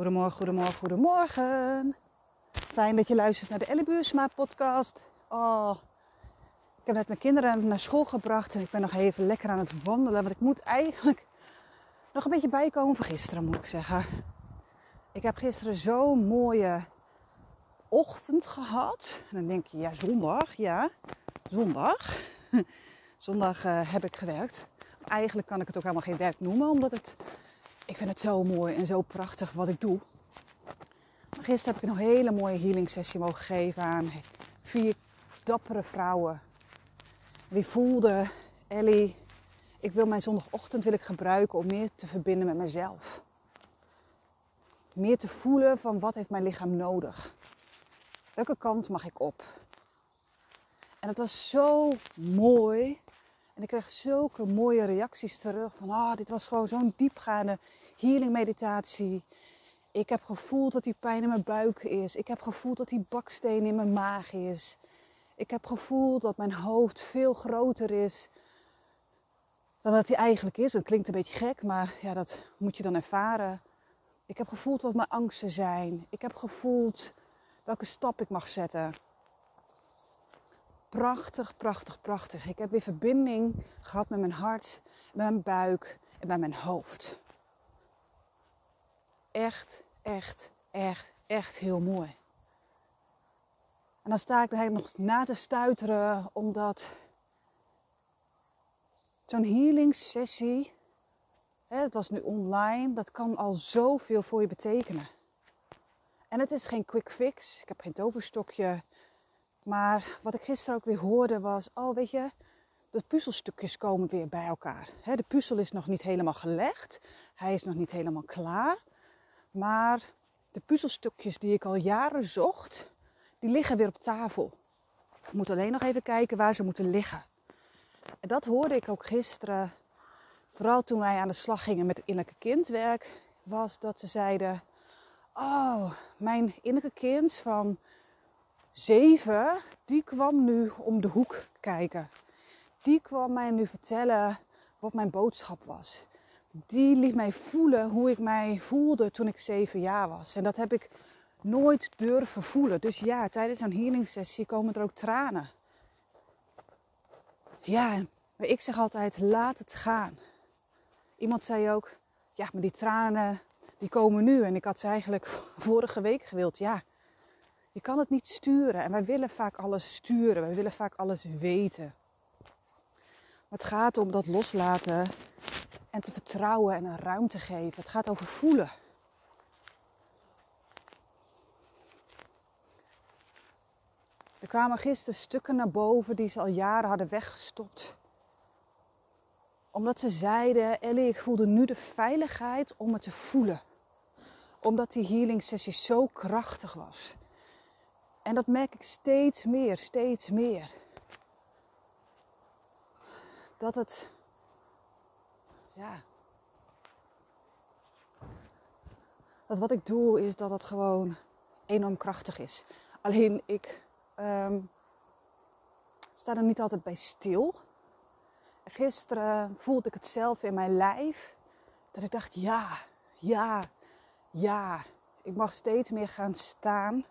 Goedemorgen, goedemorgen, goedemorgen. Fijn dat je luistert naar de Ellie Buursma podcast. Oh, ik heb net mijn kinderen naar school gebracht en ik ben nog even lekker aan het wandelen. Want ik moet eigenlijk nog een beetje bijkomen van gisteren, moet ik zeggen. Ik heb gisteren zo'n mooie ochtend gehad. En dan denk je, ja, zondag, ja, zondag. zondag uh, heb ik gewerkt. Eigenlijk kan ik het ook helemaal geen werk noemen, omdat het ik vind het zo mooi en zo prachtig wat ik doe. Gisteren heb ik een hele mooie healing sessie mogen geven aan vier dappere vrouwen. Die voelden, Ellie, ik wil mijn zondagochtend wil ik gebruiken om meer te verbinden met mezelf. Meer te voelen van wat heeft mijn lichaam nodig. Welke kant mag ik op? En het was zo mooi. En ik kreeg zulke mooie reacties terug. Van ah, dit was gewoon zo'n diepgaande healing meditatie. Ik heb gevoeld dat die pijn in mijn buik is. Ik heb gevoeld dat die baksteen in mijn maag is. Ik heb gevoeld dat mijn hoofd veel groter is dan dat hij eigenlijk is. Dat klinkt een beetje gek, maar ja, dat moet je dan ervaren. Ik heb gevoeld wat mijn angsten zijn. Ik heb gevoeld welke stap ik mag zetten. Prachtig, prachtig, prachtig. Ik heb weer verbinding gehad met mijn hart, met mijn buik en met mijn hoofd echt, echt, echt, echt heel mooi. En dan sta ik er nog na te stuiteren, omdat zo'n healing sessie, was nu online, dat kan al zoveel voor je betekenen. En het is geen quick fix, ik heb geen toverstokje. Maar wat ik gisteren ook weer hoorde was, oh weet je, de puzzelstukjes komen weer bij elkaar. de puzzel is nog niet helemaal gelegd, hij is nog niet helemaal klaar. Maar de puzzelstukjes die ik al jaren zocht, die liggen weer op tafel. Ik moet alleen nog even kijken waar ze moeten liggen. En dat hoorde ik ook gisteren, vooral toen wij aan de slag gingen met innerlijke kindwerk, was dat ze zeiden: Oh, mijn innerlijke kind van zeven, die kwam nu om de hoek kijken. Die kwam mij nu vertellen wat mijn boodschap was die liet mij voelen hoe ik mij voelde toen ik zeven jaar was. En dat heb ik nooit durven voelen. Dus ja, tijdens een healing sessie komen er ook tranen. Ja, maar ik zeg altijd, laat het gaan. Iemand zei ook, ja, maar die tranen, die komen nu. En ik had ze eigenlijk vorige week gewild. Ja, je kan het niet sturen. En wij willen vaak alles sturen. Wij willen vaak alles weten. Maar het gaat om dat loslaten en te vertrouwen en een ruimte geven. Het gaat over voelen. Er kwamen gisteren stukken naar boven die ze al jaren hadden weggestopt. Omdat ze zeiden, Ellie, ik voelde nu de veiligheid om het te voelen. Omdat die healing sessie zo krachtig was. En dat merk ik steeds meer, steeds meer. Dat het ja. Dat wat ik doe is dat het gewoon enorm krachtig is. Alleen ik um, sta er niet altijd bij stil. Gisteren voelde ik het zelf in mijn lijf. Dat ik dacht, ja, ja, ja. Ik mag steeds meer gaan staan.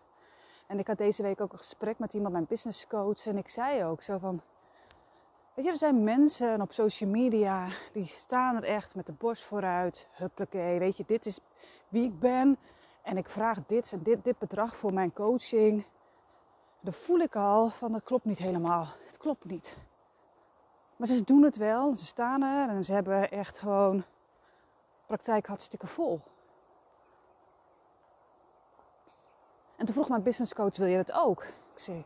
En ik had deze week ook een gesprek met iemand, mijn business coach. En ik zei ook zo van, Er zijn mensen op social media die staan er echt met de borst vooruit. Huppakee, weet je, dit is wie ik ben. En ik vraag dit en dit, dit bedrag voor mijn coaching. Dan voel ik al van dat klopt niet helemaal. Het klopt niet. Maar ze doen het wel. Ze staan er en ze hebben echt gewoon praktijk hartstikke vol. En toen vroeg mijn business coach, wil je dat ook? Ik zei,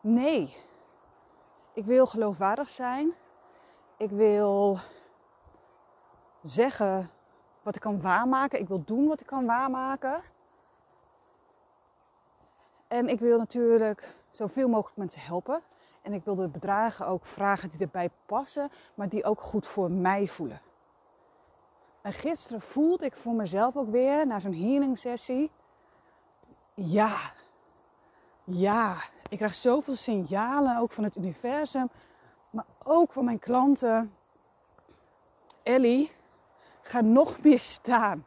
nee. Ik wil geloofwaardig zijn. Ik wil zeggen wat ik kan waarmaken. Ik wil doen wat ik kan waarmaken. En ik wil natuurlijk zoveel mogelijk mensen helpen. En ik wil de bedragen ook vragen die erbij passen, maar die ook goed voor mij voelen. En gisteren voelde ik voor mezelf ook weer, na zo'n healing sessie, ja, ja, ik krijg zoveel signalen, ook van het universum, maar ook van mijn klanten. Ellie, ga nog meer staan.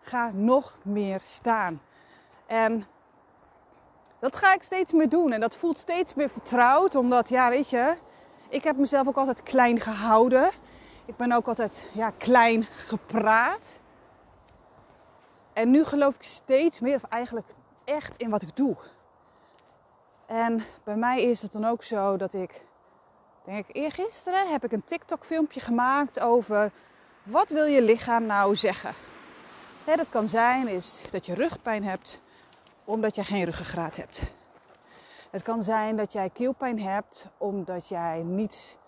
ga nog meer staan. En dat ga ik steeds meer doen. En dat voelt steeds meer vertrouwd. Omdat, ja, weet je, ik heb mezelf ook altijd klein gehouden. Ik ben ook altijd ja, klein gepraat. En nu geloof ik steeds meer, of eigenlijk echt in wat ik doe. En bij mij is het dan ook zo dat ik, denk ik, eergisteren heb ik een TikTok filmpje gemaakt over wat wil je lichaam nou zeggen. Hè, dat kan zijn is dat je rugpijn hebt omdat je geen ruggengraat hebt. Het kan zijn dat jij keelpijn hebt omdat jij niet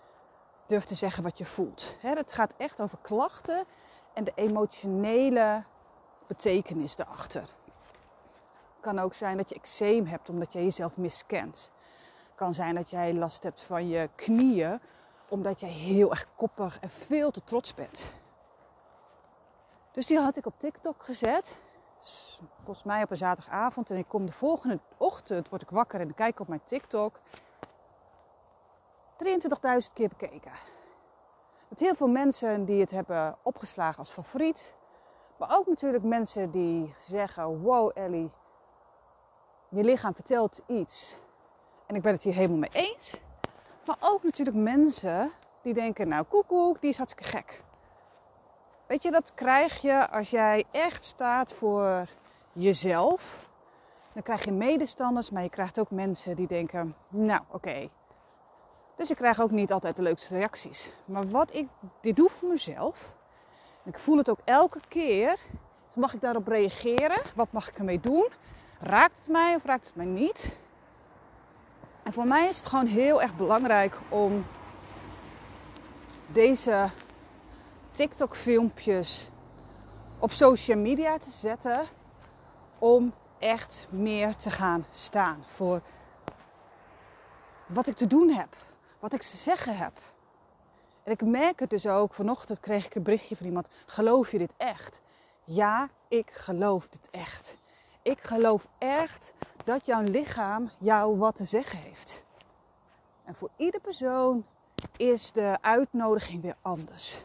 durft te zeggen wat je voelt. Het gaat echt over klachten en de emotionele betekenis erachter. Kan ook zijn dat je eczeem hebt omdat je jezelf miskent. Kan zijn dat jij last hebt van je knieën omdat je heel erg koppig en veel te trots bent. Dus die had ik op TikTok gezet. Volgens mij op een zaterdagavond. En ik kom de volgende ochtend, word ik wakker en kijk op mijn TikTok. 23.000 keer bekeken. Met heel veel mensen die het hebben opgeslagen als favoriet. Maar ook natuurlijk mensen die zeggen: Wow, Ellie, je lichaam vertelt iets. En ik ben het hier helemaal mee eens. Maar ook natuurlijk mensen die denken: Nou, koekoek, die is hartstikke gek. Weet je, dat krijg je als jij echt staat voor jezelf. Dan krijg je medestanders, maar je krijgt ook mensen die denken: Nou, oké. Dus ik krijg ook niet altijd de leukste reacties. Maar wat ik dit doe voor mezelf, ik voel het ook elke keer, dus mag ik daarop reageren? Wat mag ik ermee doen? Raakt het mij of raakt het mij niet? En voor mij is het gewoon heel erg belangrijk om deze TikTok-filmpjes op social media te zetten om echt meer te gaan staan voor wat ik te doen heb, wat ik te zeggen heb. En ik merk het dus ook, vanochtend kreeg ik een berichtje van iemand, geloof je dit echt? Ja, ik geloof dit echt. Ik geloof echt dat jouw lichaam jou wat te zeggen heeft. En voor ieder persoon is de uitnodiging weer anders.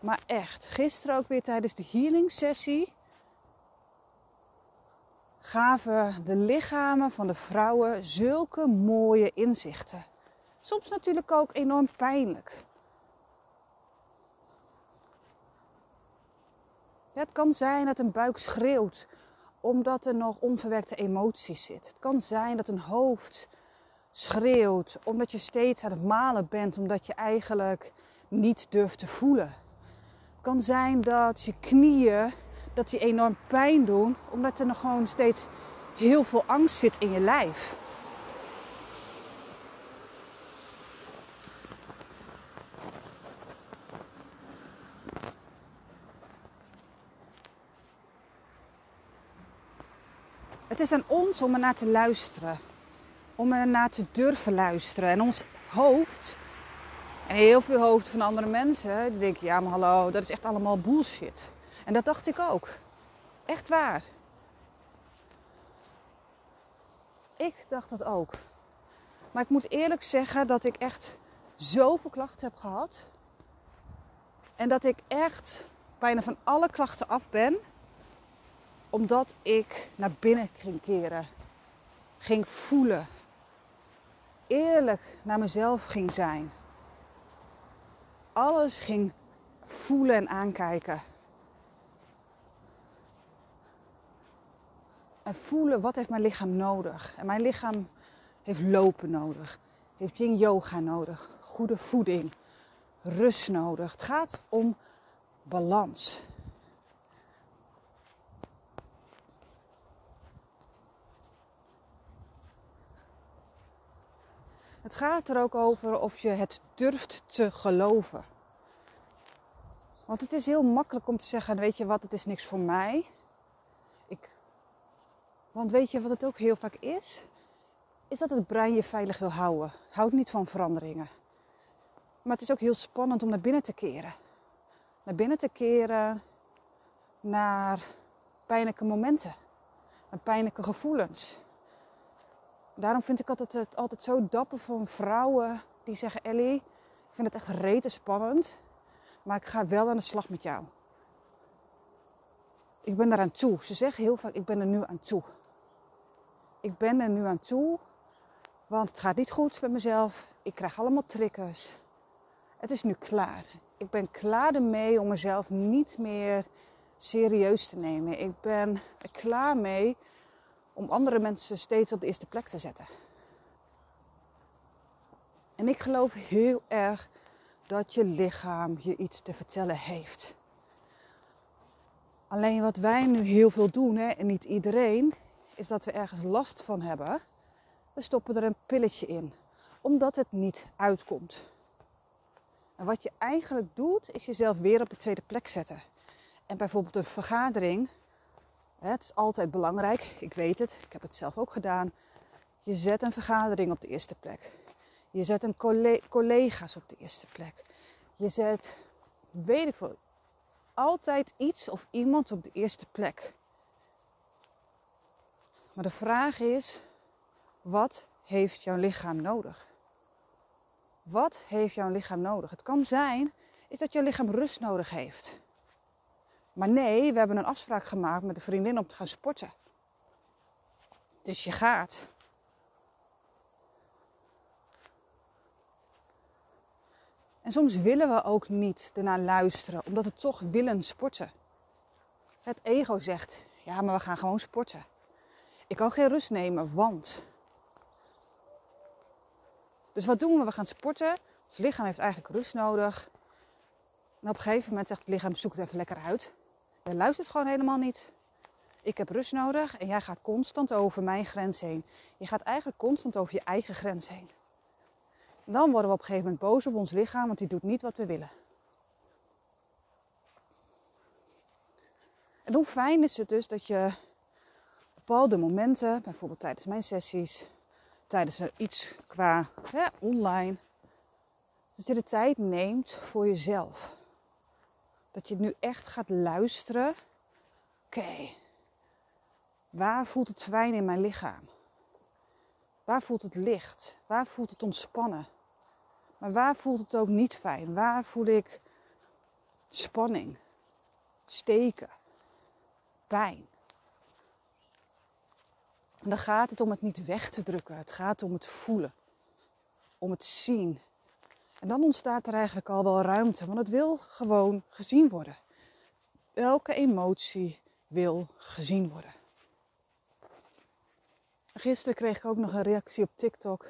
Maar echt, gisteren ook weer tijdens de healing sessie gaven de lichamen van de vrouwen zulke mooie inzichten. Soms natuurlijk ook enorm pijnlijk. Het kan zijn dat een buik schreeuwt omdat er nog onverwerkte emoties zit. Het kan zijn dat een hoofd schreeuwt omdat je steeds aan het malen bent, omdat je eigenlijk niet durft te voelen kan zijn dat je knieën dat die enorm pijn doen, omdat er nog gewoon steeds heel veel angst zit in je lijf. Het is aan ons om er naar te luisteren. Om er naar te durven luisteren. En ons hoofd en heel veel hoofden van andere mensen die denken, ja maar hallo, dat is echt allemaal bullshit. En dat dacht ik ook. Echt waar. Ik dacht dat ook. Maar ik moet eerlijk zeggen dat ik echt zoveel klachten heb gehad. En dat ik echt bijna van alle klachten af ben. Omdat ik naar binnen ging keren. Ging voelen. Eerlijk naar mezelf ging zijn alles ging voelen en aankijken. En voelen wat heeft mijn lichaam nodig. En mijn lichaam heeft lopen nodig. Heeft yin yoga nodig. Goede voeding. Rust nodig. Het gaat om balans. Het gaat er ook over of je het durft te geloven. Want het is heel makkelijk om te zeggen, weet je wat, het is niks voor mij. Ik... Want weet je wat het ook heel vaak is? Is dat het brein je veilig wil houden. Houdt niet van veranderingen. Maar het is ook heel spannend om naar binnen te keren. Naar binnen te keren naar pijnlijke momenten. Naar pijnlijke gevoelens. Daarom vind ik altijd, het altijd zo dapper van vrouwen die zeggen: Ellie, ik vind het echt rete spannend, maar ik ga wel aan de slag met jou. ik ben aan toe. Ze zeggen heel vaak, ik ben er nu aan toe. Ik ben er nu aan toe, want het gaat niet goed met mezelf. Ik krijg allemaal triggers. Het is nu klaar. Ik ben klaar ermee om mezelf niet meer serieus te nemen. Ik ben er klaar mee om andere mensen steeds op de eerste plek te zetten. En ik geloof heel erg dat je lichaam je iets te vertellen heeft. Alleen wat wij nu heel veel doen, hè, en niet iedereen, is dat we ergens last van hebben. We stoppen er een pilletje in, omdat het niet uitkomt. En wat je eigenlijk doet, is jezelf weer op de tweede plek zetten. En bijvoorbeeld een vergadering, het is altijd belangrijk, ik weet het, ik heb het zelf ook gedaan. Je zet een vergadering op de eerste plek. Je zet een collega's op de eerste plek. Je zet, weet ik veel, altijd iets of iemand op de eerste plek. Maar de vraag is, wat heeft jouw lichaam nodig? Wat heeft jouw lichaam nodig? Het kan zijn is dat jouw lichaam rust nodig heeft. Maar nee, we hebben een afspraak gemaakt met een vriendin om te gaan sporten. Dus je gaat. En soms willen we ook niet ernaar luisteren, omdat we toch willen sporten. Het ego zegt, ja, maar we gaan gewoon sporten. Ik kan geen rust nemen, want. Dus wat doen we? We gaan sporten. Ons lichaam heeft eigenlijk rust nodig. En op een gegeven moment zegt het lichaam, zoek het even lekker uit. Je luistert gewoon helemaal niet. Ik heb rust nodig en jij gaat constant over mijn grens heen. Je gaat eigenlijk constant over je eigen grens heen. En dan worden we op een gegeven moment boos op ons lichaam, want die doet niet wat we willen. En hoe fijn is het dus dat je bepaalde momenten, bijvoorbeeld tijdens mijn sessies, tijdens iets qua hè, online, dat je de tijd neemt voor jezelf. Dat je nu echt gaat luisteren. Oké, waar voelt het fijn in mijn lichaam? Waar voelt het licht? Waar voelt het ontspannen? Maar waar voelt het ook niet fijn? Waar voel ik spanning, steken, pijn? En dan gaat het om het niet weg te drukken. Het gaat om het voelen, om het zien. En dan ontstaat er eigenlijk al wel ruimte, want het wil gewoon gezien worden. Elke emotie wil gezien worden. Gisteren kreeg ik ook nog een reactie op TikTok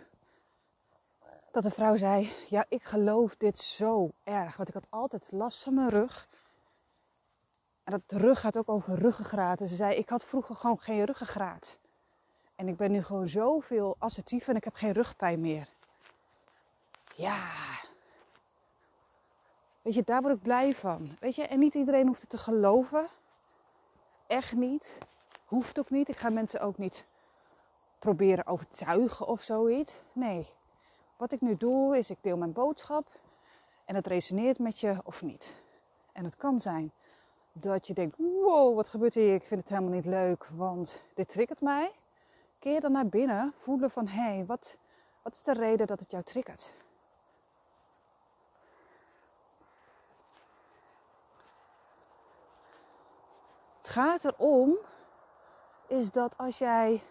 dat de vrouw zei: Ja, ik geloof dit zo erg. Want ik had altijd last van mijn rug. En dat rug gaat ook over ruggengraat. En ze zei: Ik had vroeger gewoon geen ruggengraat. En ik ben nu gewoon zoveel assertief en ik heb geen rugpijn meer. Ja. Weet je, daar word ik blij van. Weet je, en niet iedereen hoeft het te geloven. Echt niet. Hoeft ook niet. Ik ga mensen ook niet proberen overtuigen of zoiets. Nee. Wat ik nu doe is ik deel mijn boodschap en het resoneert met je of niet. En het kan zijn dat je denkt, wow, wat gebeurt hier? Ik vind het helemaal niet leuk, want dit triggert mij. Keer dan naar binnen, voelen van, hé, hey, wat, wat is de reden dat het jou triggert? Het gaat erom, is dat als jij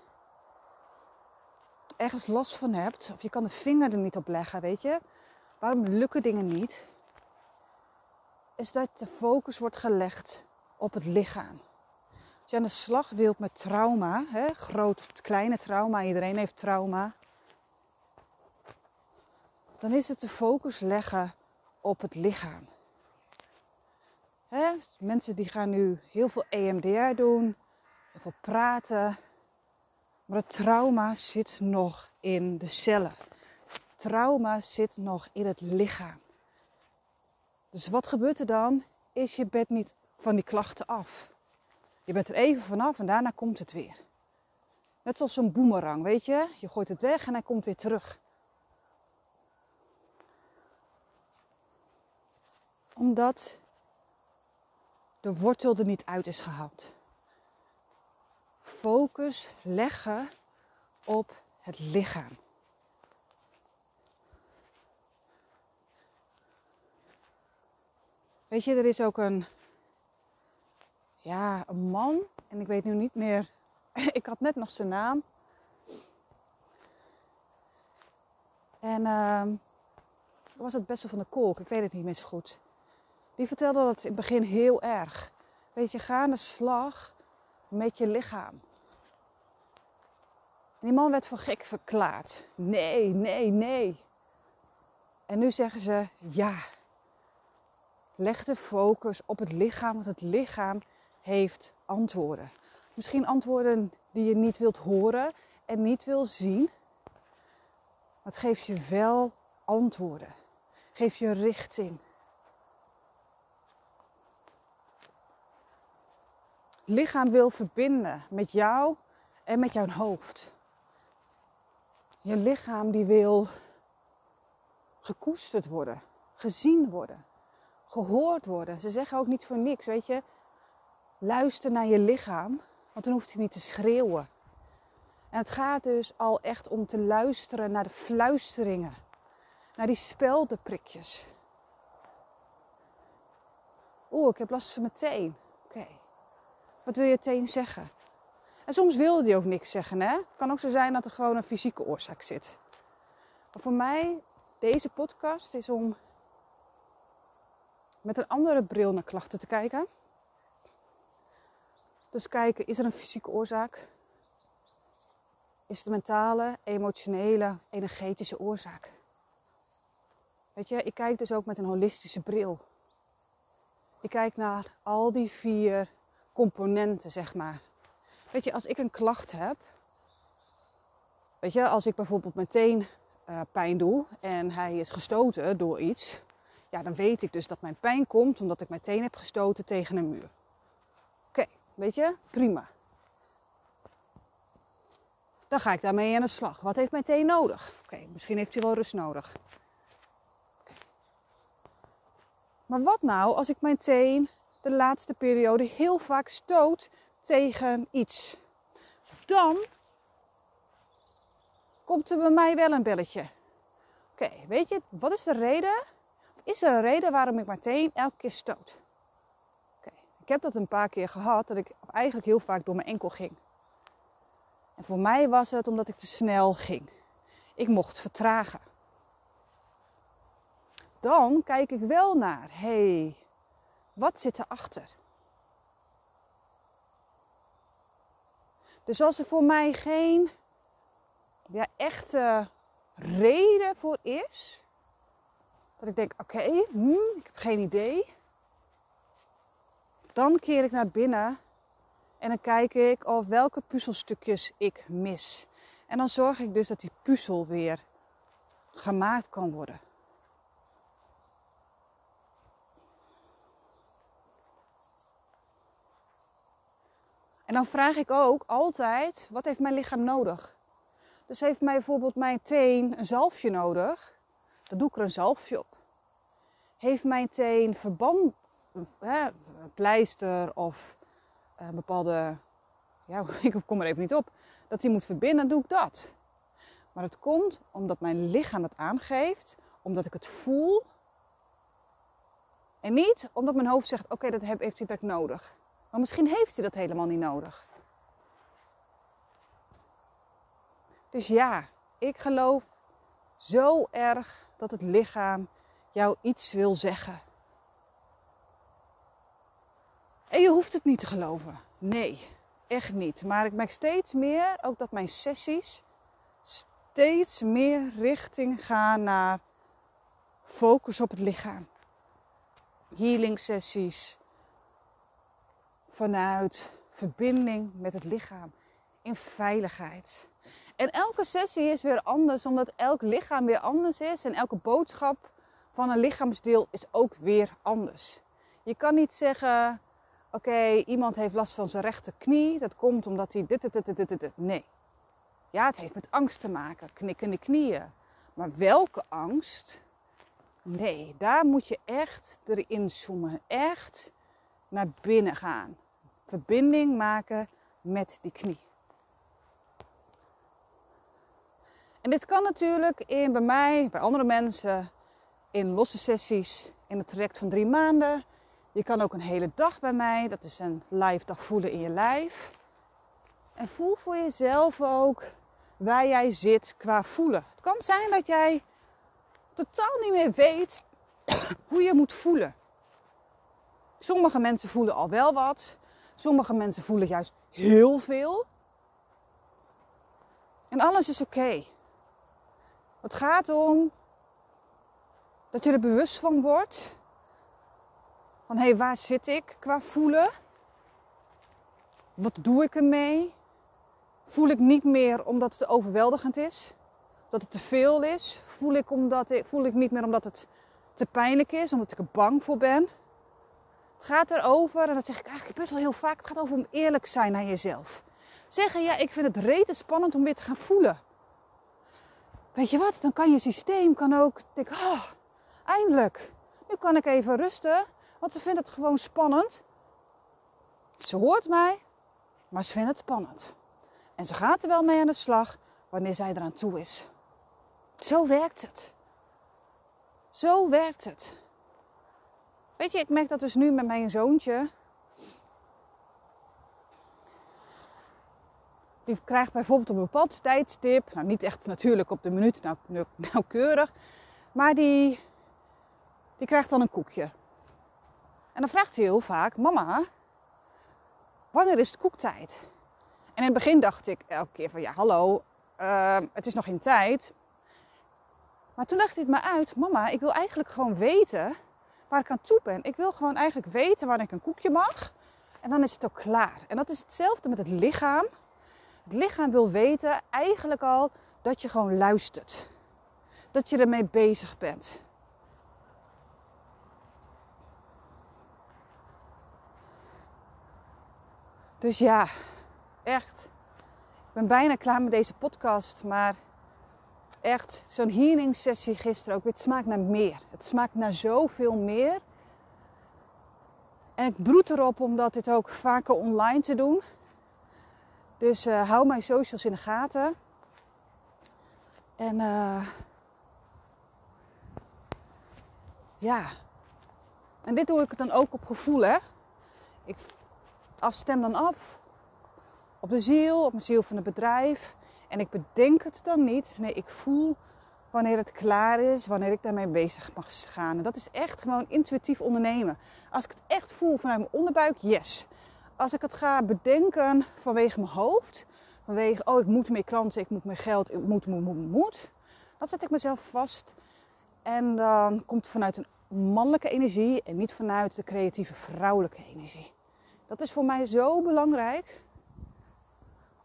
ergens last van hebt, of je kan de vinger er niet op leggen, weet je, waarom lukken dingen niet, is dat de focus wordt gelegd op het lichaam. Als je aan de slag wilt met trauma, hè, groot of kleine trauma, iedereen heeft trauma, dan is het de focus leggen op het lichaam. Hè, mensen die gaan nu heel veel EMDR doen, heel veel praten, maar het trauma zit nog in de cellen. Trauma zit nog in het lichaam. Dus wat gebeurt er dan? Is je bent niet van die klachten af. Je bent er even vanaf en daarna komt het weer. Net zoals een boemerang, weet je? Je gooit het weg en hij komt weer terug. Omdat de wortel er niet uit is gehaald focus leggen op het lichaam. Weet je, er is ook een ja, een man. En ik weet nu niet meer. ik had net nog zijn naam. En uh, was het beste van de Kolk. Ik weet het niet meer zo goed. Die vertelde dat in het begin heel erg. Weet je, ga aan de slag met je lichaam. En die man werd voor gek verklaard. Nee, nee, nee. En nu zeggen ze ja. Leg de focus op het lichaam, want het lichaam heeft antwoorden. Misschien antwoorden die je niet wilt horen en niet wil zien. Maar het geeft je wel antwoorden. Geef je richting. Het lichaam wil verbinden met jou en met jouw hoofd. Je lichaam die wil gekoesterd worden, gezien worden, gehoord worden. Ze zeggen ook niet voor niks, weet je. Luister naar je lichaam, want dan hoeft hij niet te schreeuwen. En het gaat dus al echt om te luisteren naar de fluisteringen, naar die speldenprikjes. Oeh, ik heb last van mijn. Wat wil je teen zeggen? En soms wilde die ook niks zeggen. Hè? Het kan ook zo zijn dat er gewoon een fysieke oorzaak zit. Maar voor mij, deze podcast is om met een andere bril naar klachten te kijken. Dus kijken, is er een fysieke oorzaak? Is het een mentale, emotionele, energetische oorzaak? Weet je, ik kijk dus ook met een holistische bril. Ik kijk naar al die vier componenten, zeg maar. Weet je, als ik een klacht heb, weet je, als ik bijvoorbeeld meteen uh, pijn doe en hij is gestoten door iets, ja, dan weet ik dus dat mijn pijn komt omdat ik mijn teen heb gestoten tegen een muur. Oké, weet je, prima. Dan ga ik daarmee aan de slag. Wat heeft mijn teen nodig? Oké, misschien heeft hij wel rust nodig. Maar wat nou als ik mijn teen de laatste periode heel vaak stoot tegen iets. Dan komt er bij mij wel een belletje. Oké, weet je, wat is de reden? Is er een reden waarom ik meteen elke keer stoot? Oké, ik heb dat een paar keer gehad, dat ik eigenlijk heel vaak door mijn enkel ging. En voor mij was het omdat ik te snel ging. Ik mocht vertragen. Dan kijk ik wel naar, hey, wat zit erachter? Dus als er voor mij geen ja, echte reden voor is, dat ik denk: oké, hm, ik heb geen idee. Dan keer ik naar binnen en dan kijk ik of welke puzzelstukjes ik mis. En dan zorg ik dus dat die puzzel weer gemaakt kan worden. En dan vraag ik ook altijd, wat heeft mijn lichaam nodig? Dus heeft mij bijvoorbeeld mijn teen een zalfje nodig? Dan doe ik er een zalfje op. Heeft mijn teen verband, hè, pleister of een bepaalde, ja, ik kom er even niet op, dat die moet verbinden, doe ik dat. Maar het komt omdat mijn lichaam het aangeeft, omdat ik het voel. En niet omdat mijn hoofd zegt, oké, dat heeft hij dat nodig. Maar misschien heeft hij dat helemaal niet nodig. Dus ja, ik geloof zo erg dat het lichaam jou iets wil zeggen. En je hoeft het niet te geloven. Nee, echt niet. Maar ik merk steeds meer ook dat mijn sessies steeds meer richting gaan naar focus op het lichaam. Healing sessies, vanuit verbinding met het lichaam. In veiligheid. En elke sessie is weer anders, omdat elk lichaam weer anders is. En elke boodschap van een lichaamsdeel is ook weer anders. Je kan niet zeggen: Oké, iemand heeft last van zijn rechterknie. Dat komt omdat hij dit, dit, dit, dit, dit. Nee. Ja, het heeft met angst te maken. Knikkende knieën. Maar welke angst? Nee, daar moet je echt erin zoomen. Echt naar binnen gaan verbinding maken met die knie. En dit kan natuurlijk in, bij mij, bij andere mensen, in losse sessies, in het traject van drie maanden. Je kan ook een hele dag bij mij. Dat is een live dag voelen in je lijf. En voel voor jezelf ook waar jij zit qua voelen. Het kan zijn dat jij totaal niet meer weet hoe je moet voelen. Sommige mensen voelen al wel wat. Sommige mensen voelen juist heel veel. En alles is oké. Het gaat om dat je er bewust van wordt. Van hé, hey, waar zit ik qua voelen? Wat doe ik ermee? Voel ik niet meer omdat het te overweldigend is? Dat het te veel is? Voel ik, omdat ik, voel ik niet meer omdat het te pijnlijk is? Omdat ik er bang voor ben? Gaat erover, en dat zeg ik eigenlijk best wel heel vaak, het gaat over om eerlijk zijn naar jezelf. Zeggen, ja, ik vind het rete spannend om weer te gaan voelen. Weet je wat, dan kan je systeem kan ook denken, oh, eindelijk. Nu kan ik even rusten, want ze vindt het gewoon spannend. Ze hoort mij, maar ze vindt het spannend. En ze gaat er wel mee aan de slag wanneer zij eraan toe is. Zo werkt het. Zo werkt het. Weet je, ik merk dat dus nu met mijn zoontje. Die krijgt bijvoorbeeld op een bepaald tijdstip, nou niet echt natuurlijk op de minuut nou, nauwkeurig, maar die, die krijgt dan een koekje. En dan vraagt hij heel vaak, mama, wanneer is de koektijd? En in het begin dacht ik elke keer van, ja hallo, uh, het is nog geen tijd. Maar toen dacht hij het me uit, mama, ik wil eigenlijk gewoon weten waar ik aan toe ben. Ik wil gewoon eigenlijk weten wanneer ik een koekje mag. En dan is het ook klaar. En dat is hetzelfde met het lichaam. Het lichaam wil weten eigenlijk al dat je gewoon luistert. Dat je ermee bezig bent. Dus ja, echt. Ik ben bijna klaar met deze podcast, maar echt zo'n healing sessie gisteren ook. Het smaakt naar meer. Het smaakt naar zoveel meer. En ik broed erop om dat dit ook vaker online te doen. Dus uh, hou mijn socials in de gaten. En uh, ja. En dit doe ik dan ook op gevoel, hè. Ik afstem dan af op de ziel, op mijn ziel van het bedrijf. En ik bedenk het dan niet. Nee, ik voel wanneer het klaar is, wanneer ik daarmee bezig mag gaan. En dat is echt gewoon intuïtief ondernemen. Als ik het echt voel vanuit mijn onderbuik, yes. Als ik het ga bedenken vanwege mijn hoofd, vanwege, oh ik moet meer klanten, ik moet meer geld, ik moet, moet, moet, moet. Dan zet ik mezelf vast. En dan komt het vanuit een mannelijke energie en niet vanuit de creatieve vrouwelijke energie. Dat is voor mij zo belangrijk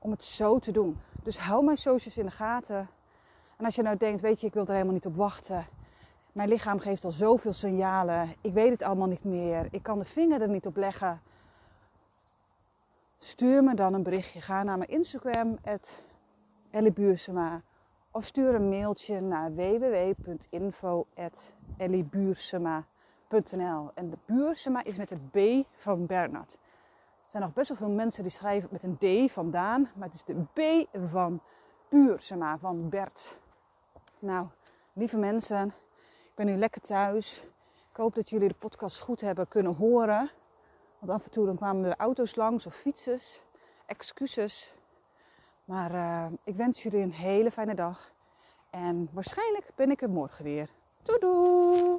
om het zo te doen. Dus hou mijn socials in de gaten. En als je nou denkt, weet je, ik wil er helemaal niet op wachten. Mijn lichaam geeft al zoveel signalen. Ik weet het allemaal niet meer. Ik kan de vinger er niet op leggen. Stuur me dan een berichtje. Ga naar mijn Instagram, Buursema. Of stuur een mailtje naar www.info.elliebuursema.nl En de Buursema is met het B van Bernard. Zijn nog best wel veel mensen die schrijven met een D van Daan, maar het is de B van Puur, zeg maar, van Bert. Nou, lieve mensen, ik ben nu lekker thuis. Ik hoop dat jullie de podcast goed hebben kunnen horen. Want af en toe dan kwamen er auto's langs of fietsers. Excuses. Maar uh, ik wens jullie een hele fijne dag. En waarschijnlijk ben ik er morgen weer. Doei doei!